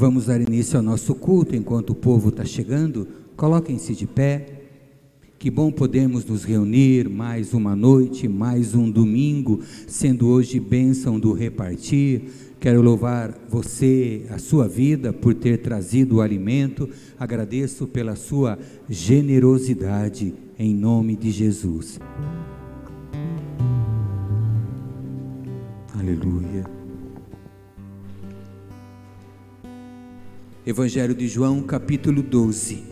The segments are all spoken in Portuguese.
Vamos dar início ao nosso culto enquanto o povo está chegando. Coloquem-se de pé. Que bom podermos nos reunir mais uma noite, mais um domingo, sendo hoje bênção do repartir. Quero louvar você, a sua vida, por ter trazido o alimento. Agradeço pela sua generosidade, em nome de Jesus. Aleluia. Evangelho de João, capítulo 12,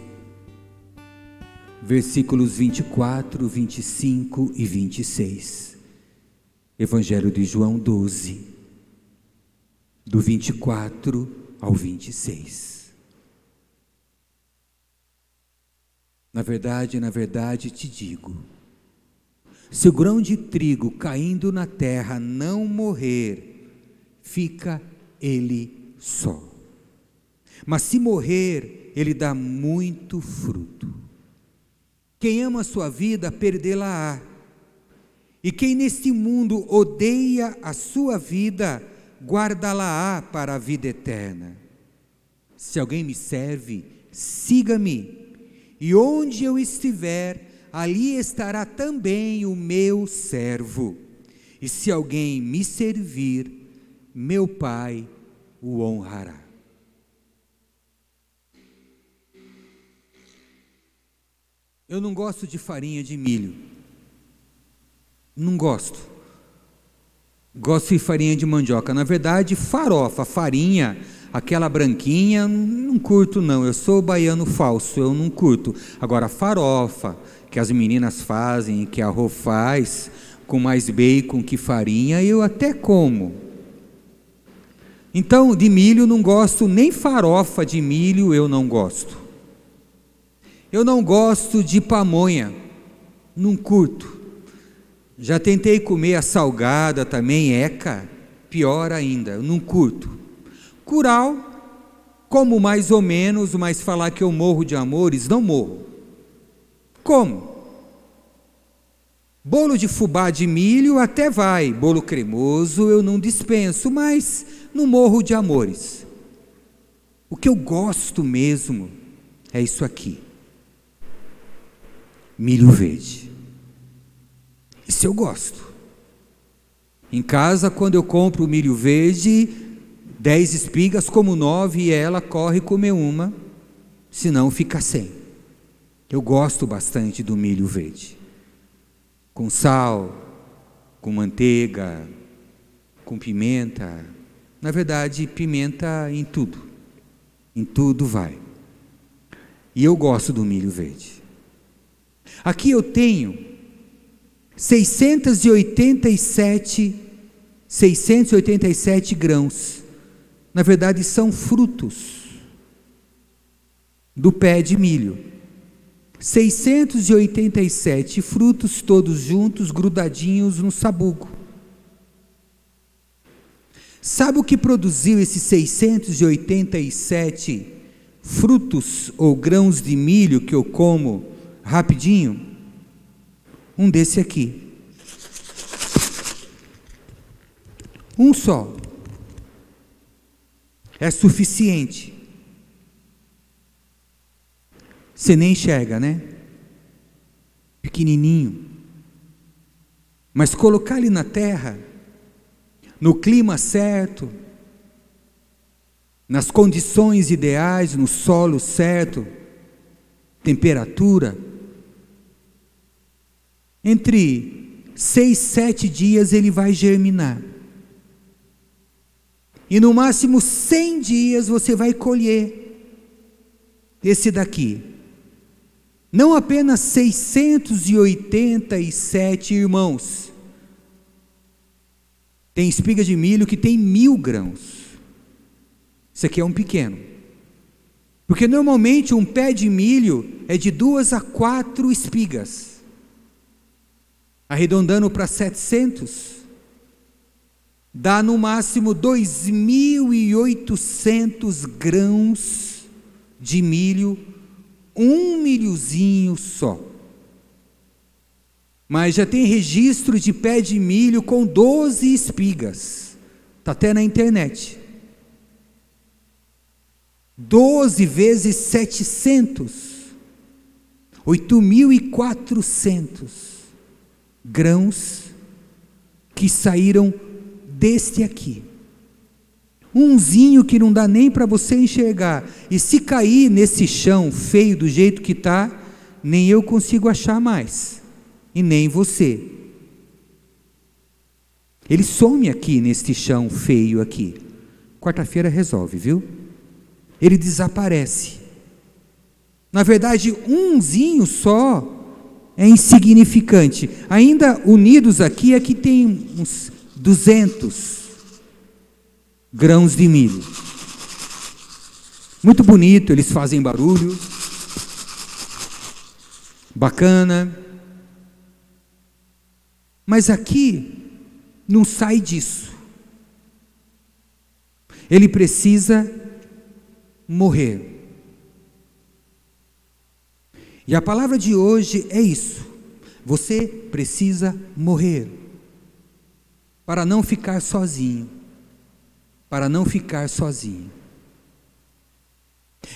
versículos 24, 25 e 26. Evangelho de João 12, do 24 ao 26. Na verdade, na verdade te digo: se o grão de trigo caindo na terra não morrer, fica ele só mas se morrer, ele dá muito fruto. Quem ama a sua vida, perdê-la-á. E quem neste mundo odeia a sua vida, guarda-la-á para a vida eterna. Se alguém me serve, siga-me, e onde eu estiver, ali estará também o meu servo. E se alguém me servir, meu Pai o honrará. Eu não gosto de farinha de milho. Não gosto. Gosto de farinha de mandioca. Na verdade, farofa, farinha, aquela branquinha, não curto não. Eu sou baiano falso, eu não curto. Agora, farofa, que as meninas fazem, que a Rô faz, com mais bacon que farinha, eu até como. Então, de milho não gosto, nem farofa de milho eu não gosto. Eu não gosto de pamonha, não curto. Já tentei comer a salgada também, eca, pior ainda, não curto. Curau, como mais ou menos, mas falar que eu morro de amores, não morro. Como? Bolo de fubá de milho até vai, bolo cremoso eu não dispenso, mas não morro de amores. O que eu gosto mesmo é isso aqui milho verde. Isso eu gosto. Em casa, quando eu compro milho verde, dez espigas como nove e ela corre comer uma, senão fica sem. Eu gosto bastante do milho verde. Com sal, com manteiga, com pimenta. Na verdade, pimenta em tudo. Em tudo vai. E eu gosto do milho verde. Aqui eu tenho 687 687 grãos. Na verdade, são frutos do pé de milho. 687 frutos todos juntos, grudadinhos no sabugo. Sabe o que produziu esses 687 frutos ou grãos de milho que eu como rapidinho, um desse aqui. Um só. É suficiente. Você nem enxerga, né? Pequenininho. Mas colocar ele na terra, no clima certo, nas condições ideais, no solo certo, temperatura, entre seis, sete dias ele vai germinar. E no máximo cem dias você vai colher esse daqui. Não apenas 687 irmãos. Tem espiga de milho que tem mil grãos. Isso aqui é um pequeno. Porque normalmente um pé de milho é de duas a quatro espigas arredondando para 700, dá no máximo 2.800 grãos de milho, um milhozinho só. Mas já tem registro de pé de milho com 12 espigas, está até na internet. 12 vezes 700. 8.400 grãos que saíram deste aqui. Umzinho que não dá nem para você enxergar. E se cair nesse chão feio do jeito que está, nem eu consigo achar mais. E nem você. Ele some aqui neste chão feio aqui. Quarta-feira resolve, viu? Ele desaparece. Na verdade, umzinho só é insignificante. Ainda unidos aqui, aqui tem uns 200 grãos de milho. Muito bonito, eles fazem barulho. Bacana. Mas aqui não sai disso. Ele precisa morrer. E a palavra de hoje é isso. Você precisa morrer para não ficar sozinho. Para não ficar sozinho.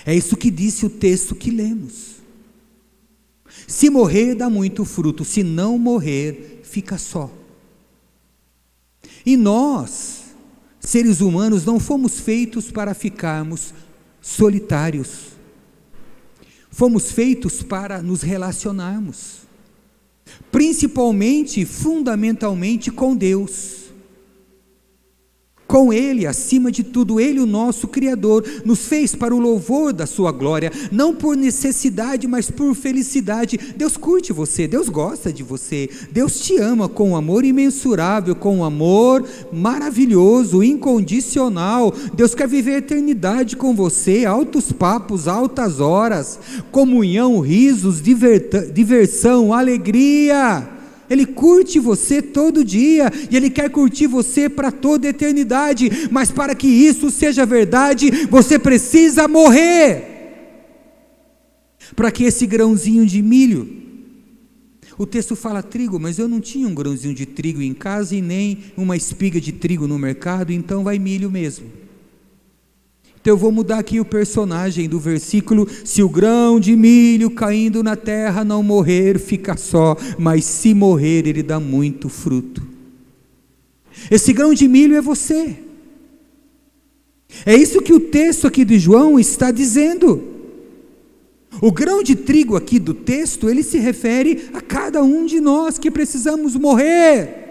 É isso que disse o texto que lemos. Se morrer, dá muito fruto, se não morrer, fica só. E nós, seres humanos, não fomos feitos para ficarmos solitários. Fomos feitos para nos relacionarmos, principalmente, fundamentalmente com Deus com Ele, acima de tudo, Ele, o nosso Criador, nos fez para o louvor da Sua glória, não por necessidade, mas por felicidade. Deus curte você, Deus gosta de você, Deus te ama com um amor imensurável, com um amor maravilhoso, incondicional. Deus quer viver a eternidade com você, altos papos, altas horas, comunhão, risos, diversão, alegria. Ele curte você todo dia e Ele quer curtir você para toda eternidade, mas para que isso seja verdade, você precisa morrer. Para que esse grãozinho de milho, o texto fala trigo, mas eu não tinha um grãozinho de trigo em casa e nem uma espiga de trigo no mercado, então vai milho mesmo. Então eu vou mudar aqui o personagem do versículo: se o grão de milho caindo na terra não morrer, fica só, mas se morrer, ele dá muito fruto. Esse grão de milho é você. É isso que o texto aqui de João está dizendo. O grão de trigo aqui do texto, ele se refere a cada um de nós que precisamos morrer.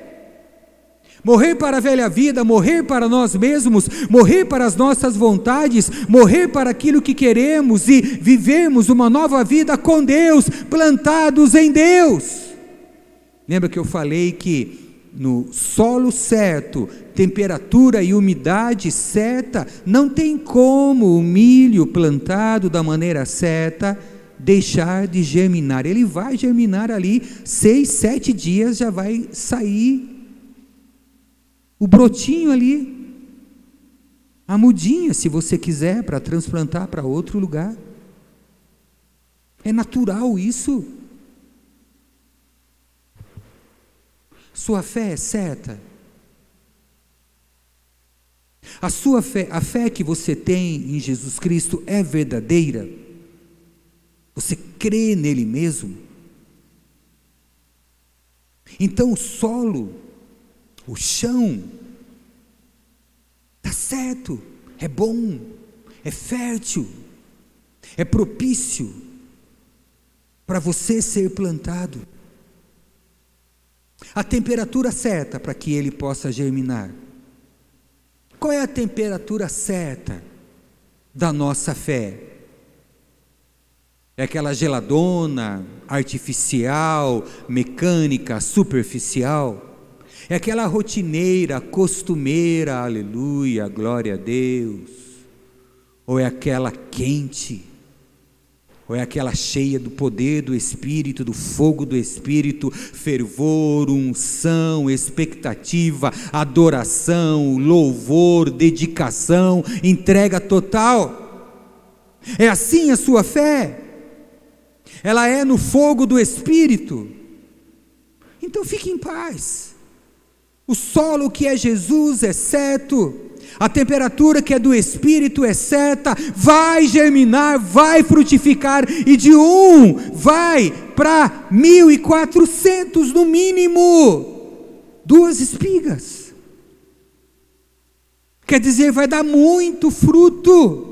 Morrer para a velha vida, morrer para nós mesmos, morrer para as nossas vontades, morrer para aquilo que queremos e vivermos uma nova vida com Deus, plantados em Deus. Lembra que eu falei que no solo certo, temperatura e umidade certa, não tem como o milho plantado da maneira certa deixar de germinar. Ele vai germinar ali, seis, sete dias já vai sair o brotinho ali, a mudinha, se você quiser, para transplantar para outro lugar. É natural isso. Sua fé é certa. A sua fé, a fé que você tem em Jesus Cristo é verdadeira. Você crê nele mesmo. Então o solo o chão está certo, é bom, é fértil, é propício para você ser plantado. A temperatura certa para que ele possa germinar. Qual é a temperatura certa da nossa fé? É aquela geladona, artificial, mecânica, superficial? É aquela rotineira, costumeira, aleluia, glória a Deus. Ou é aquela quente, ou é aquela cheia do poder do Espírito, do fogo do Espírito, fervor, unção, expectativa, adoração, louvor, dedicação, entrega total. É assim a sua fé. Ela é no fogo do Espírito. Então fique em paz. O solo que é Jesus é certo. a temperatura que é do Espírito é certa, vai germinar, vai frutificar, e de um vai para mil e quatrocentos no mínimo, duas espigas. Quer dizer, vai dar muito fruto.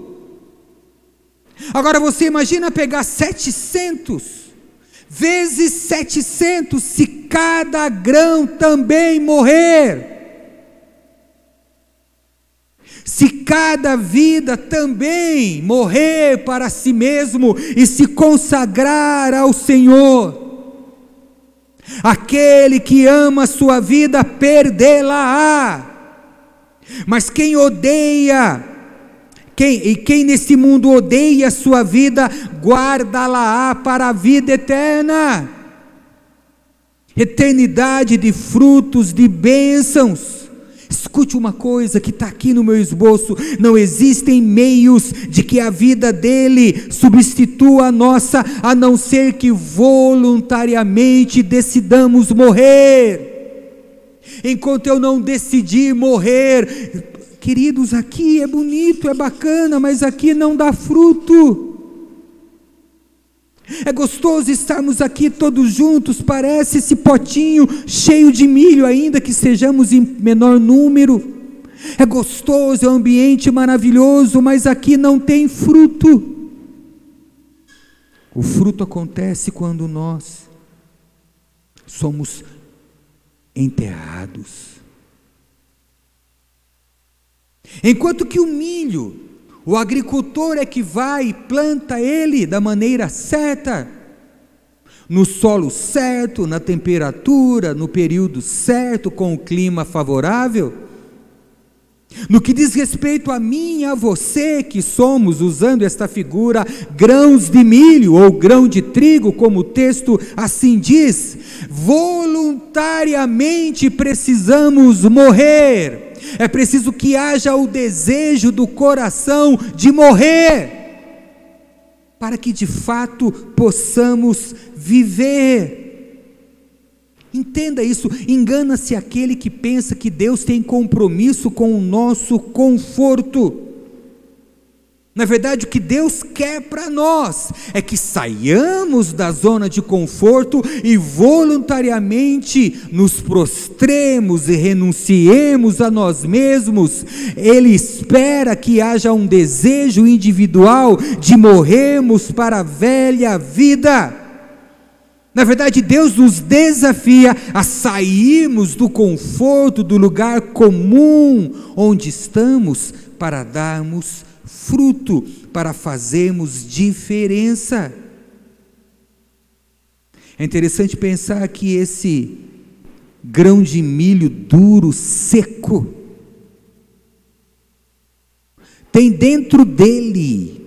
Agora você imagina pegar 700 vezes 700 se cada grão também morrer. Se cada vida também morrer para si mesmo e se consagrar ao Senhor, aquele que ama sua vida perdê-la-á, mas quem odeia, quem, e quem nesse mundo odeia a sua vida, guarda-la-á para a vida eterna eternidade de frutos, de bênçãos. Escute uma coisa que está aqui no meu esboço: não existem meios de que a vida dele substitua a nossa, a não ser que voluntariamente decidamos morrer. Enquanto eu não decidir morrer, queridos, aqui é bonito, é bacana, mas aqui não dá fruto. É gostoso estarmos aqui todos juntos, parece esse potinho cheio de milho, ainda que sejamos em menor número. É gostoso, é um ambiente maravilhoso, mas aqui não tem fruto. O fruto acontece quando nós somos enterrados. Enquanto que o milho o agricultor é que vai e planta ele da maneira certa, no solo certo, na temperatura, no período certo, com o clima favorável. No que diz respeito a mim e a você, que somos, usando esta figura, grãos de milho ou grão de trigo, como o texto assim diz, voluntariamente precisamos morrer é preciso que haja o desejo do coração de morrer, para que de fato possamos viver. Entenda isso, engana-se aquele que pensa que Deus tem compromisso com o nosso conforto. Na verdade, o que Deus quer para nós é que saiamos da zona de conforto e voluntariamente nos prostremos e renunciemos a nós mesmos. Ele espera que haja um desejo individual de morrermos para a velha vida. Na verdade, Deus nos desafia a sairmos do conforto, do lugar comum onde estamos, para darmos fruto para fazermos diferença. É interessante pensar que esse grão de milho duro, seco, tem dentro dele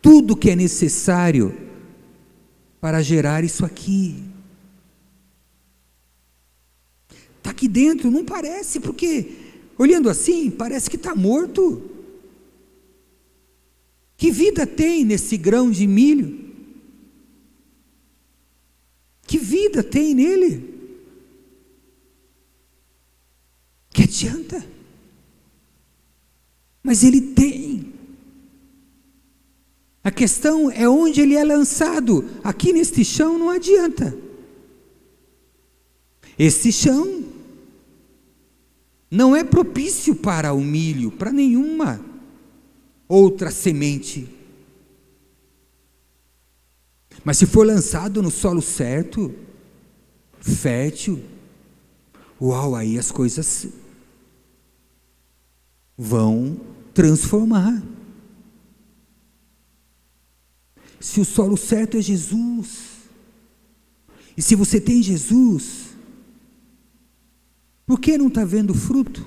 tudo que é necessário para gerar isso aqui. Está aqui dentro, não parece, porque Olhando assim, parece que está morto. Que vida tem nesse grão de milho? Que vida tem nele? Que adianta? Mas ele tem. A questão é onde ele é lançado. Aqui neste chão não adianta. Esse chão não é propício para o milho, para nenhuma outra semente. Mas se for lançado no solo certo, fértil, uau, aí as coisas vão transformar. Se o solo certo é Jesus, e se você tem Jesus, por que não está vendo fruto?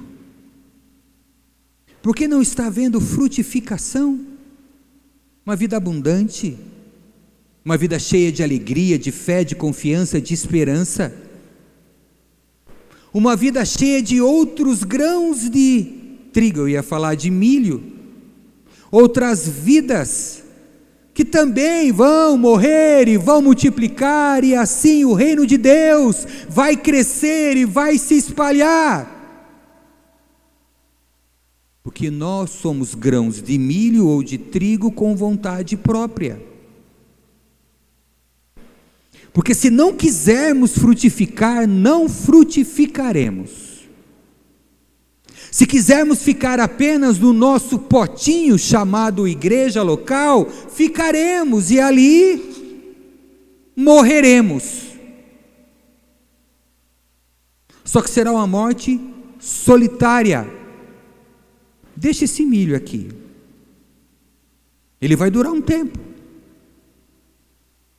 Por que não está vendo frutificação? Uma vida abundante, uma vida cheia de alegria, de fé, de confiança, de esperança. Uma vida cheia de outros grãos de trigo, eu ia falar de milho. Outras vidas que também vão morrer e vão multiplicar, e assim o reino de Deus vai crescer e vai se espalhar. Porque nós somos grãos de milho ou de trigo com vontade própria. Porque se não quisermos frutificar, não frutificaremos. Se quisermos ficar apenas no nosso potinho chamado igreja local, ficaremos e ali morreremos. Só que será uma morte solitária. Deixa esse milho aqui. Ele vai durar um tempo.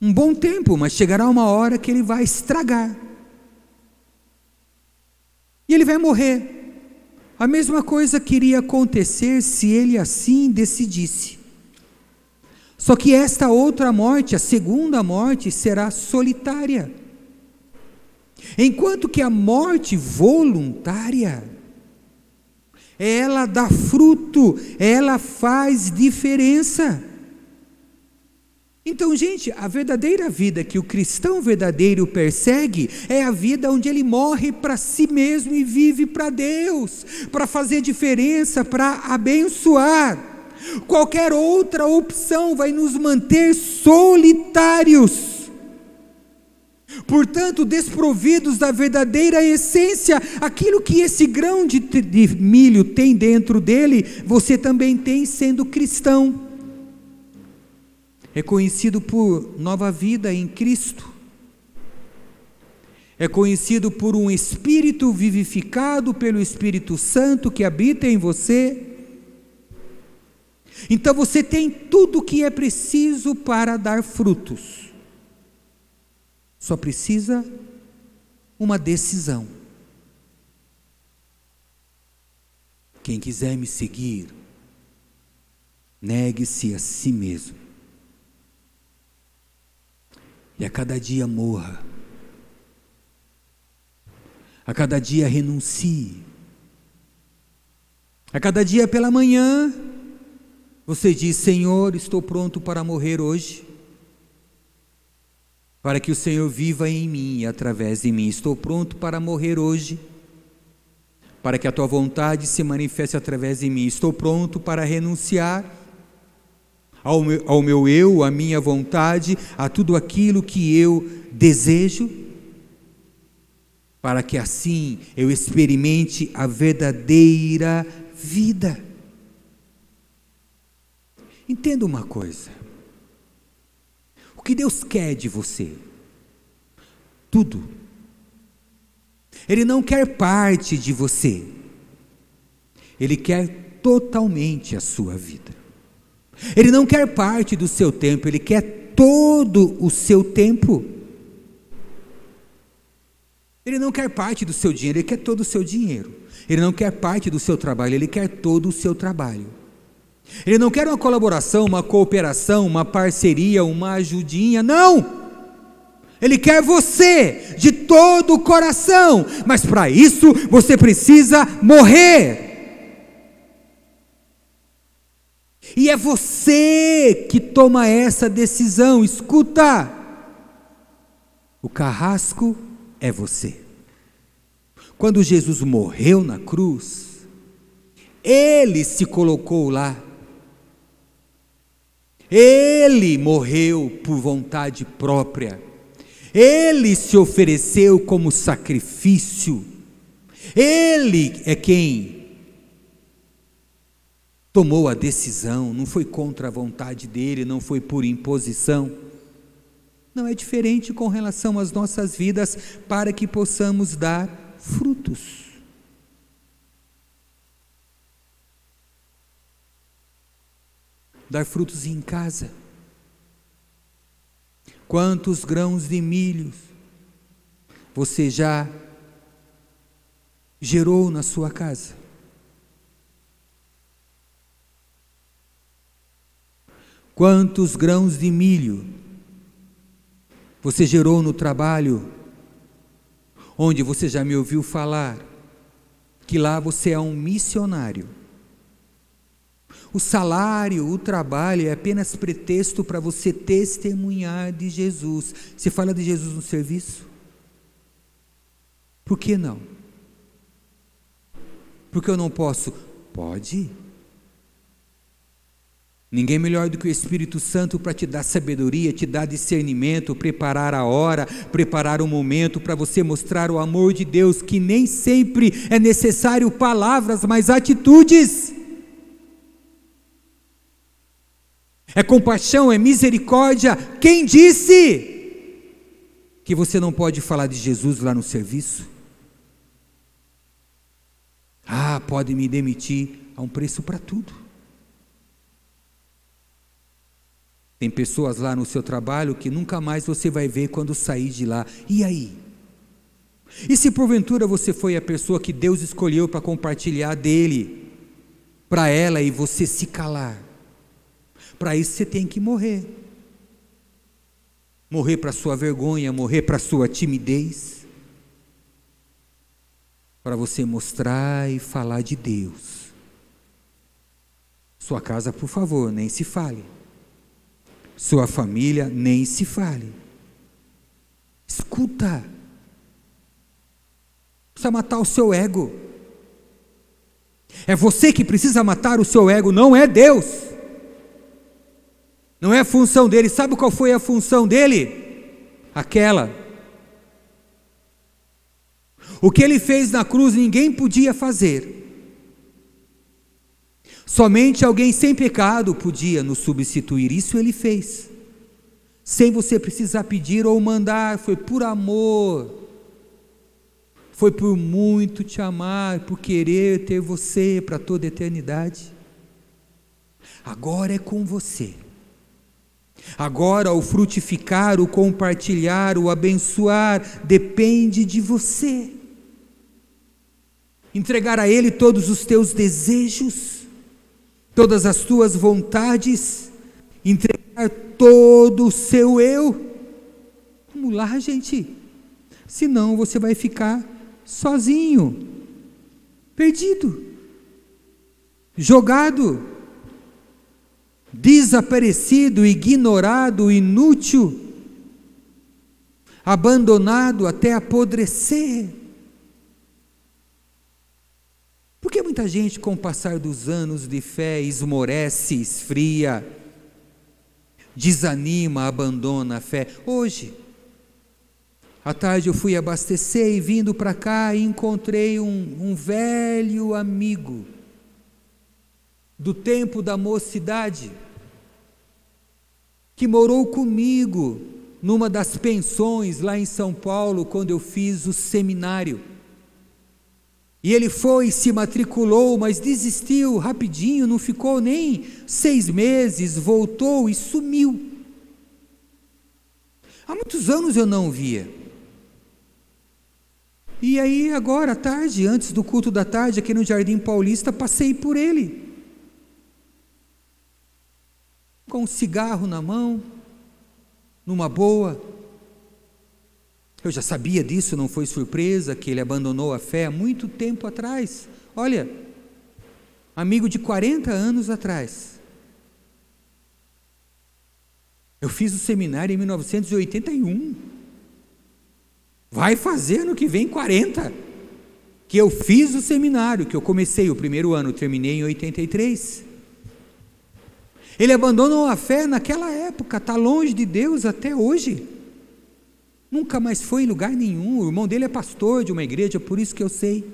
Um bom tempo, mas chegará uma hora que ele vai estragar. E ele vai morrer. A mesma coisa queria acontecer se ele assim decidisse. Só que esta outra morte, a segunda morte, será solitária. Enquanto que a morte voluntária ela dá fruto, ela faz diferença. Então, gente, a verdadeira vida que o cristão verdadeiro persegue é a vida onde ele morre para si mesmo e vive para Deus, para fazer diferença, para abençoar. Qualquer outra opção vai nos manter solitários portanto, desprovidos da verdadeira essência, aquilo que esse grão de, de, milho tem dentro dele, você também tem sendo cristão. É conhecido por nova vida em Cristo, é conhecido por um espírito vivificado pelo Espírito Santo que habita em você. Então você tem tudo o que é preciso para dar frutos. Só precisa uma decisão. Quem quiser me seguir, negue-se a si mesmo. E a cada dia morra. A cada dia renuncie. A cada dia pela manhã, você diz: Senhor, estou pronto para morrer hoje para que o Senhor viva em mim e através de mim. Estou pronto para morrer hoje, para que a tua vontade se manifeste através de mim. Estou pronto para renunciar ao meu, ao meu eu, à minha vontade, a tudo aquilo que eu desejo, para que assim eu experimente a verdadeira vida. Entenda uma coisa que Deus quer de você? Tudo. Ele não quer parte de você. Ele quer totalmente a sua vida. Ele não quer parte do seu tempo, ele quer todo o seu tempo. Ele não quer parte do seu dinheiro, ele quer todo o seu dinheiro. Ele não quer parte do seu trabalho, ele quer todo o seu trabalho. Ele não quer uma colaboração, uma cooperação, uma parceria, uma ajudinha, não. Ele quer você de todo o coração, mas para isso você precisa morrer. E é você que toma essa decisão. Escuta, o carrasco é você. Quando Jesus morreu na cruz, ele se colocou lá ele morreu por vontade própria. Ele se ofereceu como sacrifício. Ele é quem tomou a decisão, não foi contra a vontade dele, não foi por imposição. Não é diferente com relação às nossas vidas para que possamos dar frutos. dar frutos em casa. Quantos grãos de milho você já gerou na sua casa? Quantos grãos de milho você gerou no trabalho, onde você já me ouviu falar que lá você é um missionário? O salário, o trabalho é apenas pretexto para você testemunhar de Jesus. Você fala de Jesus no serviço? Por que não? Porque eu não posso? Pode. Ninguém melhor do que o Espírito Santo para te dar sabedoria, te dar discernimento, preparar a hora, preparar o momento para você mostrar o amor de Deus, que nem sempre é necessário palavras, mas atitudes. É compaixão, é misericórdia. Quem disse que você não pode falar de Jesus lá no serviço? Ah, pode me demitir, há um preço para tudo. Tem pessoas lá no seu trabalho que nunca mais você vai ver quando sair de lá. E aí? E se porventura você foi a pessoa que Deus escolheu para compartilhar dele para ela e você se calar? Para isso você tem que morrer. Morrer para sua vergonha, morrer para sua timidez. Para você mostrar e falar de Deus. Sua casa, por favor, nem se fale. Sua família nem se fale. Escuta. Precisa matar o seu ego. É você que precisa matar o seu ego, não é Deus. Não é a função dele. Sabe qual foi a função dele? Aquela. O que ele fez na cruz ninguém podia fazer. Somente alguém sem pecado podia nos substituir. Isso ele fez. Sem você precisar pedir ou mandar, foi por amor. Foi por muito te amar, por querer ter você para toda a eternidade. Agora é com você. Agora o frutificar, o compartilhar, o abençoar depende de você. Entregar a Ele todos os teus desejos todas as tuas vontades, entregar todo o seu eu. Vamos lá, gente. Senão você vai ficar sozinho, perdido, jogado, desaparecido, ignorado, inútil, abandonado até apodrecer. Porque muita gente, com o passar dos anos de fé, esmorece, esfria, desanima, abandona a fé. Hoje, à tarde eu fui abastecer e vindo para cá encontrei um, um velho amigo do tempo da mocidade que morou comigo numa das pensões lá em São Paulo quando eu fiz o seminário. E ele foi, se matriculou, mas desistiu rapidinho, não ficou nem seis meses, voltou e sumiu. Há muitos anos eu não via. E aí, agora à tarde, antes do culto da tarde, aqui no Jardim Paulista, passei por ele. Com um cigarro na mão, numa boa, eu já sabia disso, não foi surpresa que ele abandonou a fé há muito tempo atrás. Olha, amigo de 40 anos atrás. Eu fiz o seminário em 1981. Vai fazer no que vem 40. Que eu fiz o seminário, que eu comecei o primeiro ano, terminei em 83. Ele abandonou a fé naquela época, está longe de Deus até hoje. Nunca mais foi em lugar nenhum. O irmão dele é pastor de uma igreja, por isso que eu sei.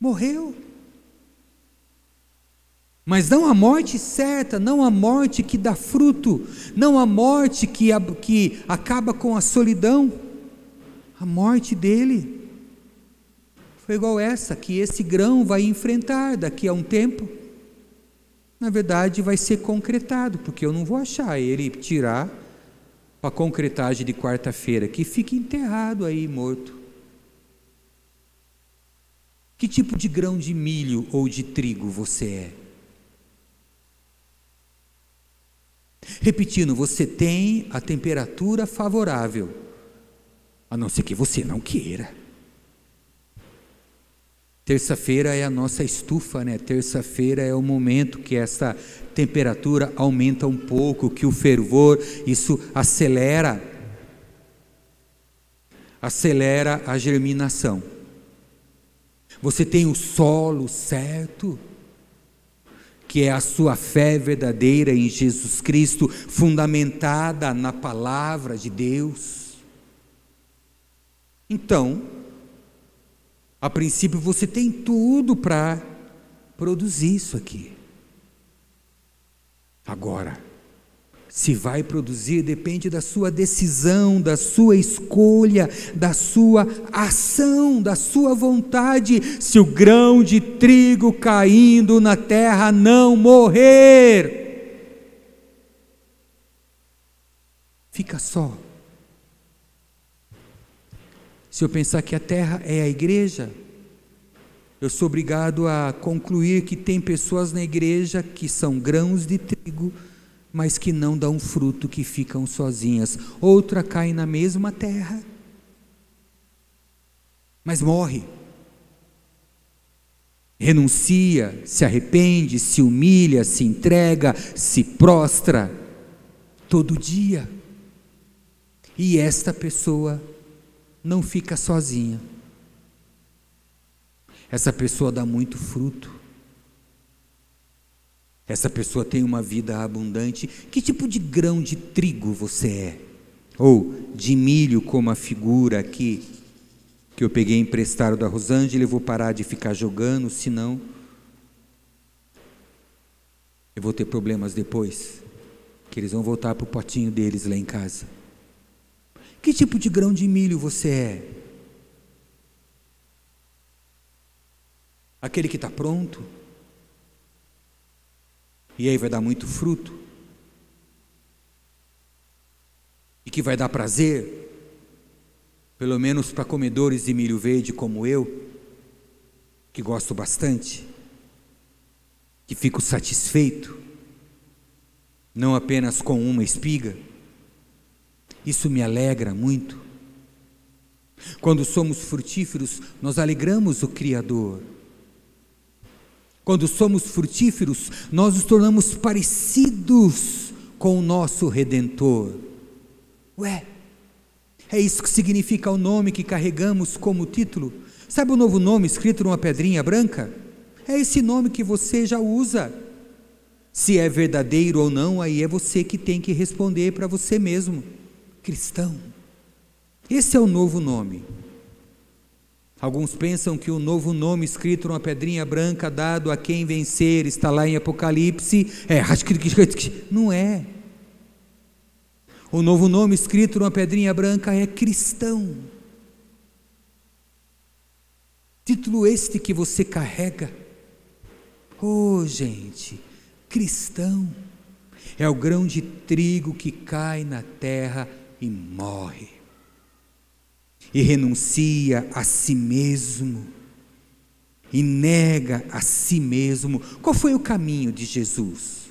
Morreu. Mas não a morte certa, não a morte que dá fruto, não a morte que, que acaba com a solidão. A morte dele foi igual essa que esse grão vai enfrentar daqui a um tempo. Na verdade, vai ser concretado, porque eu não vou achar ele tirar a concretagem de quarta-feira, que fique enterrado aí, morto. Que tipo de grão de milho ou de trigo você é? Repetindo, você tem a temperatura favorável, a não ser que você não queira. Terça-feira é a nossa estufa, né? Terça-feira é o momento que essa temperatura aumenta um pouco, que o fervor, isso acelera acelera a germinação. Você tem o solo certo, que é a sua fé verdadeira em Jesus Cristo, fundamentada na palavra de Deus. Então, a princípio você tem tudo para produzir isso aqui. Agora, se vai produzir depende da sua decisão, da sua escolha, da sua ação, da sua vontade. Se o grão de trigo caindo na terra não morrer, fica só. Se eu pensar que a terra é a igreja, eu sou obrigado a concluir que tem pessoas na igreja que são grãos de trigo mas que não dão fruto, que ficam sozinhas. Outra cai na mesma terra, mas morre. Renuncia, se arrepende, se humilha, se entrega, se prostra, todo dia. E esta pessoa não fica sozinha. Essa pessoa dá muito fruto. Essa pessoa tem uma vida abundante. Que tipo de grão de trigo você é? Ou de milho, como a figura aqui que eu peguei emprestado da Rosângela, eu vou parar de ficar jogando, senão eu vou ter problemas depois, que eles vão voltar para o potinho deles lá em casa. Que tipo de grão de milho você é? Aquele que está pronto? E aí vai dar muito fruto. E que vai dar prazer, pelo menos para comedores de milho verde como eu, que gosto bastante, que fico satisfeito, não apenas com uma espiga. Isso me alegra muito. Quando somos frutíferos, nós alegramos o Criador. Quando somos frutíferos, nós nos tornamos parecidos com o nosso Redentor. Ué, é isso que significa o nome que carregamos como título? Sabe o novo nome escrito numa pedrinha branca? É esse nome que você já usa. Se é verdadeiro ou não, aí é você que tem que responder para você mesmo. Cristão. Esse é o novo nome. Alguns pensam que o novo nome escrito numa pedrinha branca dado a quem vencer está lá em Apocalipse. É, não é. O novo nome escrito numa pedrinha branca é cristão. Título este que você carrega. Oh, gente, cristão é o grão de trigo que cai na terra e morre e renuncia a si mesmo e nega a si mesmo. Qual foi o caminho de Jesus?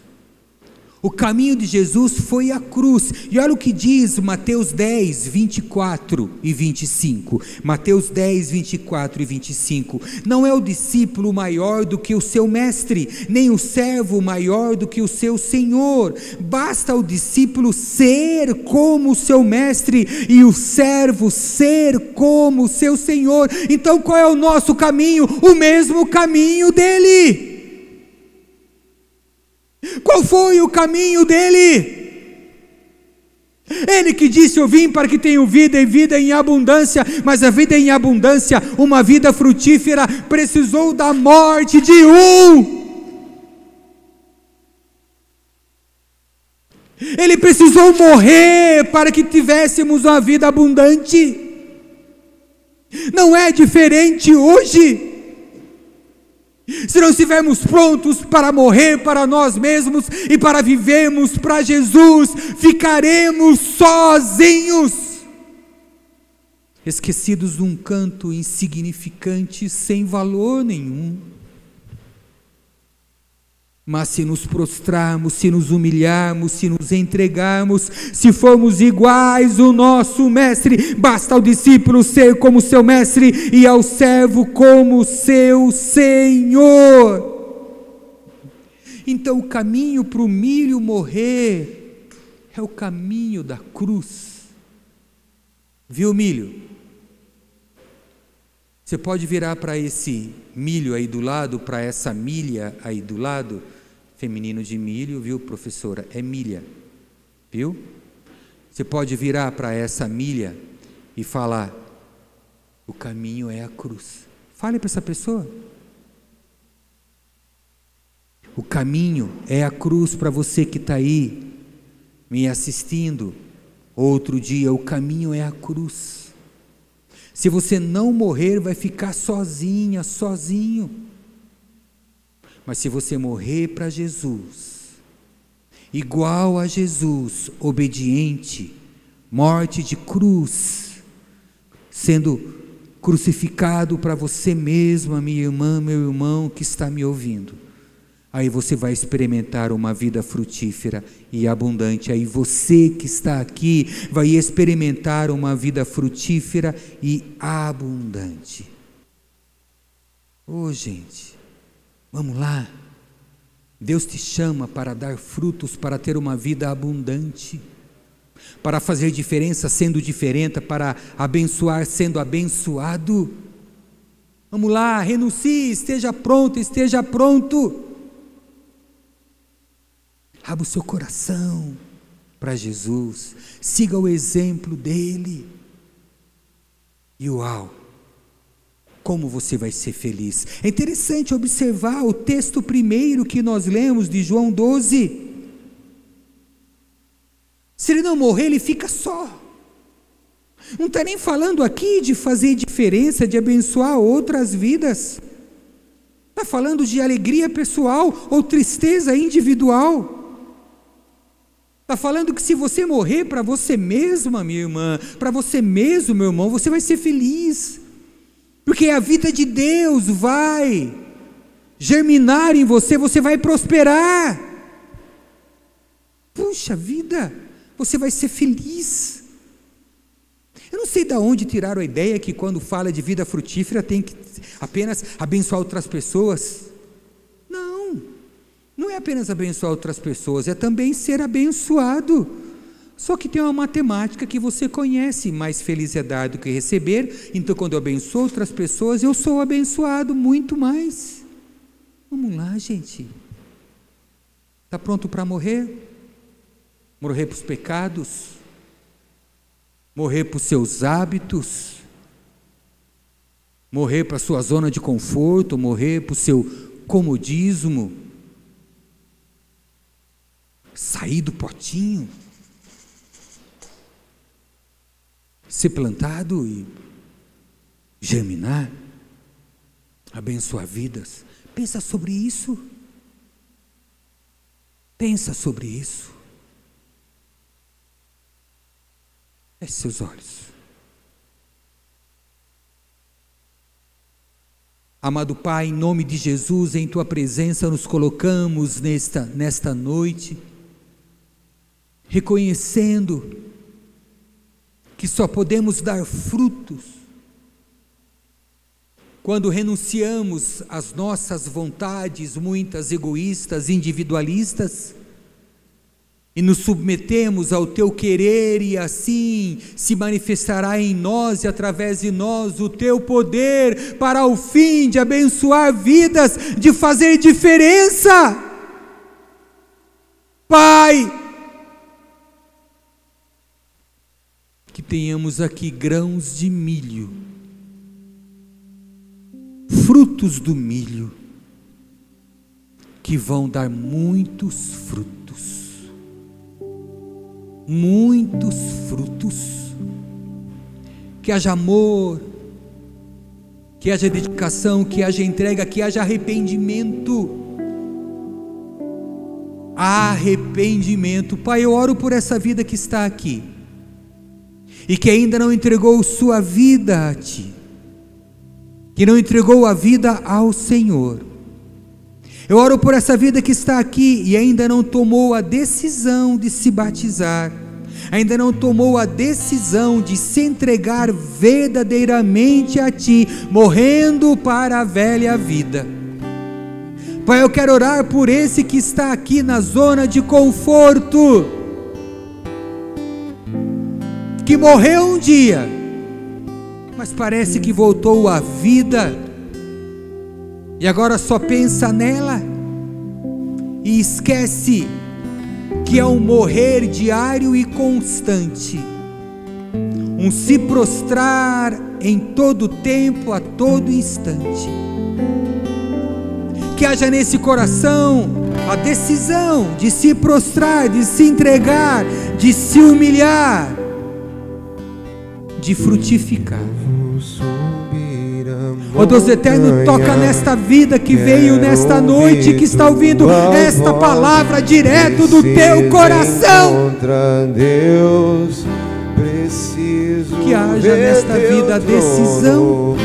O caminho de Jesus foi a cruz. E olha o que diz Mateus 10, 24 e 25. Mateus 10, 24 e 25. Não é o discípulo maior do que o seu mestre, nem o servo maior do que o seu senhor. Basta o discípulo ser como o seu mestre e o servo ser como o seu senhor. Então qual é o nosso caminho? O mesmo caminho dele. Qual foi o caminho dele? Ele que disse: Eu vim para que tenham vida e vida em abundância, mas a vida em abundância, uma vida frutífera, precisou da morte de um. Ele precisou morrer para que tivéssemos uma vida abundante. Não é diferente hoje. Se não estivermos prontos para morrer para nós mesmos e para vivermos para Jesus, ficaremos sozinhos, esquecidos de um canto insignificante, sem valor nenhum. Mas se nos prostrarmos, se nos humilharmos, se nos entregarmos, se formos iguais ao nosso mestre, basta ao discípulo ser como seu mestre e ao servo como seu senhor. Então o caminho para o milho morrer é o caminho da cruz. Viu, milho? Você pode virar para esse milho aí do lado, para essa milha aí do lado, feminino de milho, viu, professora? É milha, viu? Você pode virar para essa milha e falar: o caminho é a cruz. Fale para essa pessoa. O caminho é a cruz para você que está aí me assistindo. Outro dia, o caminho é a cruz. Se você não morrer, vai ficar sozinha, sozinho. Mas se você morrer para Jesus, igual a Jesus, obediente, morte de cruz, sendo crucificado para você mesma, minha irmã, meu irmão que está me ouvindo. Aí você vai experimentar uma vida frutífera e abundante. Aí você que está aqui vai experimentar uma vida frutífera e abundante. Oh, gente, vamos lá. Deus te chama para dar frutos, para ter uma vida abundante para fazer diferença sendo diferente, para abençoar sendo abençoado. Vamos lá, renuncie, esteja pronto, esteja pronto. Abra o seu coração para Jesus, siga o exemplo dele. E uau, como você vai ser feliz. É interessante observar o texto primeiro que nós lemos de João 12. Se ele não morrer, ele fica só. Não está nem falando aqui de fazer diferença, de abençoar outras vidas. Está falando de alegria pessoal ou tristeza individual. Está falando que se você morrer para você mesma, minha irmã, para você mesmo, meu irmão, você vai ser feliz. Porque a vida de Deus vai germinar em você, você vai prosperar. Puxa vida! você vai ser feliz. Eu não sei de onde tiraram a ideia que quando fala de vida frutífera tem que apenas abençoar outras pessoas. Não, não é apenas abençoar outras pessoas, é também ser abençoado. Só que tem uma matemática que você conhece: mais feliz é do que receber. Então, quando eu abençoo outras pessoas, eu sou abençoado muito mais. Vamos lá, gente. Está pronto para morrer? morrer para os pecados, morrer para os seus hábitos, morrer para a sua zona de conforto, morrer para o seu comodismo, sair do potinho, ser plantado e germinar, abençoar vidas. Pensa sobre isso. Pensa sobre isso. Feche seus olhos. Amado Pai, em nome de Jesus, em tua presença nos colocamos nesta, nesta noite, reconhecendo que só podemos dar frutos quando renunciamos às nossas vontades, muitas egoístas, individualistas, e nos submetemos ao teu querer, e assim se manifestará em nós e através de nós o teu poder para o fim de abençoar vidas, de fazer diferença. Pai, que tenhamos aqui grãos de milho, frutos do milho, que vão dar muitos frutos muitos frutos. Que haja amor, que haja dedicação, que haja entrega, que haja arrependimento. Arrependimento. Pai, eu oro por essa vida que está aqui e que ainda não entregou sua vida a Ti, que não entregou a vida ao Senhor. Eu oro por essa vida que está aqui e ainda não tomou a decisão de se batizar, ainda não tomou a decisão de se entregar verdadeiramente a Ti, morrendo para a velha vida. Pai, eu quero orar por esse que está aqui na zona de conforto, que morreu um dia, mas parece que voltou à vida. E agora só pensa nela e esquece que é um morrer diário e constante, um se prostrar em todo tempo, a todo instante. Que haja nesse coração a decisão de se prostrar, de se entregar, de se humilhar, de frutificar. Ó oh Deus eterno, toca nesta vida que veio nesta noite, que está ouvindo esta palavra direto do teu coração. Que haja nesta vida a decisão.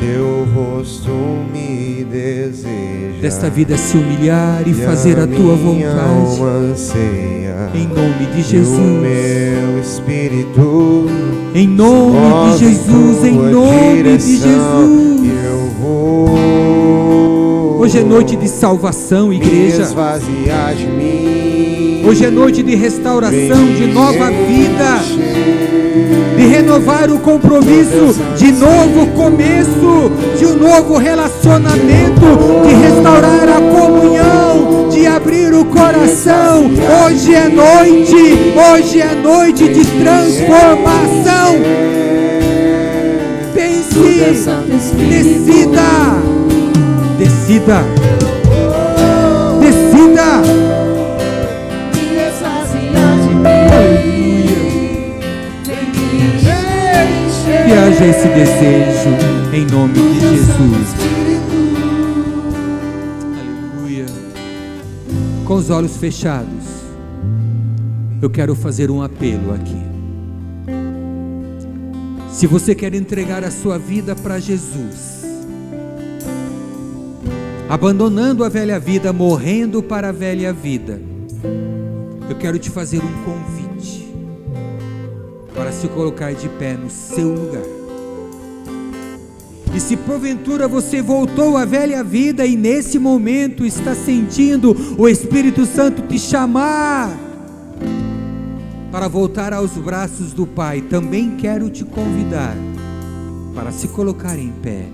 Teu rosto me deseja. Desta vida se humilhar e fazer a tua vontade. Em nome de Jesus. Meu espírito. Em nome de Jesus, em nome de Jesus. Hoje é noite de salvação, igreja. Hoje é noite de restauração, de nova vida, de renovar o compromisso, de novo começo, de um novo relacionamento, de restaurar a comunhão, de abrir o coração. Hoje é noite, hoje é noite de transformação. Pense, decida Decida. Decida. Que haja esse desejo em nome de Jesus. Aleluia. Com os olhos fechados, eu quero fazer um apelo aqui. Se você quer entregar a sua vida para Jesus, abandonando a velha vida, morrendo para a velha vida, eu quero te fazer um convite se colocar de pé no seu lugar. E se porventura você voltou à velha vida e nesse momento está sentindo o Espírito Santo te chamar para voltar aos braços do Pai, também quero te convidar para se colocar em pé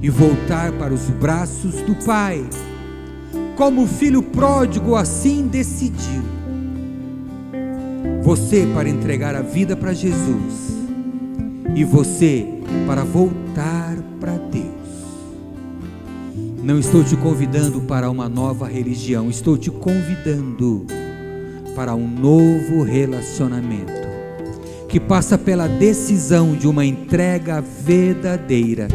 e voltar para os braços do Pai. Como o filho pródigo assim decidiu. Você para entregar a vida para Jesus e você para voltar para Deus. Não estou te convidando para uma nova religião, estou te convidando para um novo relacionamento que passa pela decisão de uma entrega verdadeira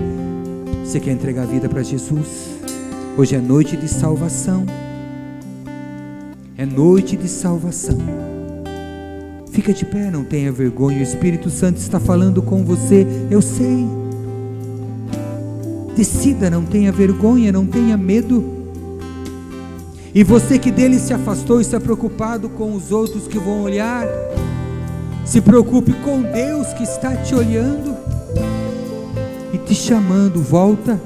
você quer entregar a vida para Jesus? Hoje é noite de salvação. É noite de salvação. Fica de pé, não tenha vergonha. O Espírito Santo está falando com você. Eu sei. Decida, não tenha vergonha, não tenha medo. E você que dele se afastou e está preocupado com os outros que vão olhar, se preocupe com Deus que está te olhando te chamando, volta.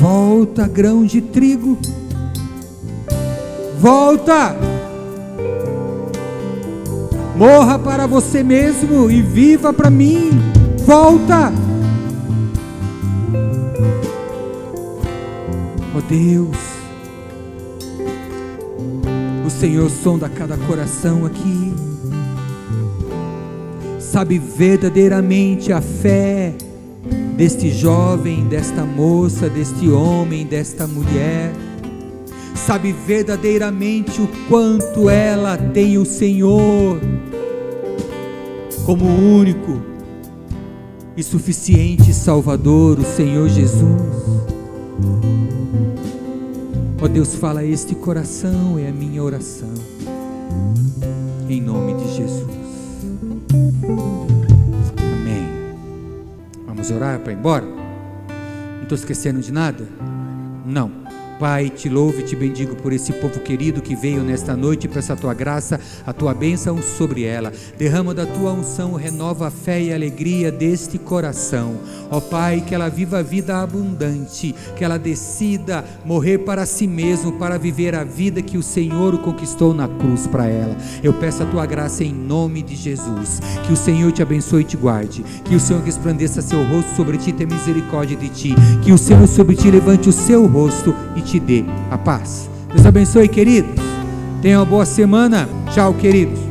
Volta, grão de trigo. Volta. Morra para você mesmo e viva para mim. Volta. Oh Deus, o Senhor sonda cada coração aqui sabe verdadeiramente a fé deste jovem, desta moça, deste homem, desta mulher, sabe verdadeiramente o quanto ela tem o Senhor como único e suficiente Salvador, o Senhor Jesus. Ó oh Deus, fala este coração, é a minha oração, em nome de Jesus. Amém. Vamos orar para ir embora? Não estou esquecendo de nada? Não. Pai, te louvo e te bendigo por esse povo querido que veio nesta noite, peço a tua graça, a tua bênção sobre ela. Derrama da tua unção, renova a fé e a alegria deste coração. Ó Pai, que ela viva a vida abundante, que ela decida morrer para si mesmo, para viver a vida que o Senhor conquistou na cruz para ela. Eu peço a tua graça em nome de Jesus. Que o Senhor te abençoe e te guarde. Que o Senhor resplandeça seu rosto sobre ti e tenha misericórdia de ti. Que o Senhor sobre ti levante o seu rosto e te te dê a paz. Deus abençoe, queridos. Tenha uma boa semana. Tchau, queridos.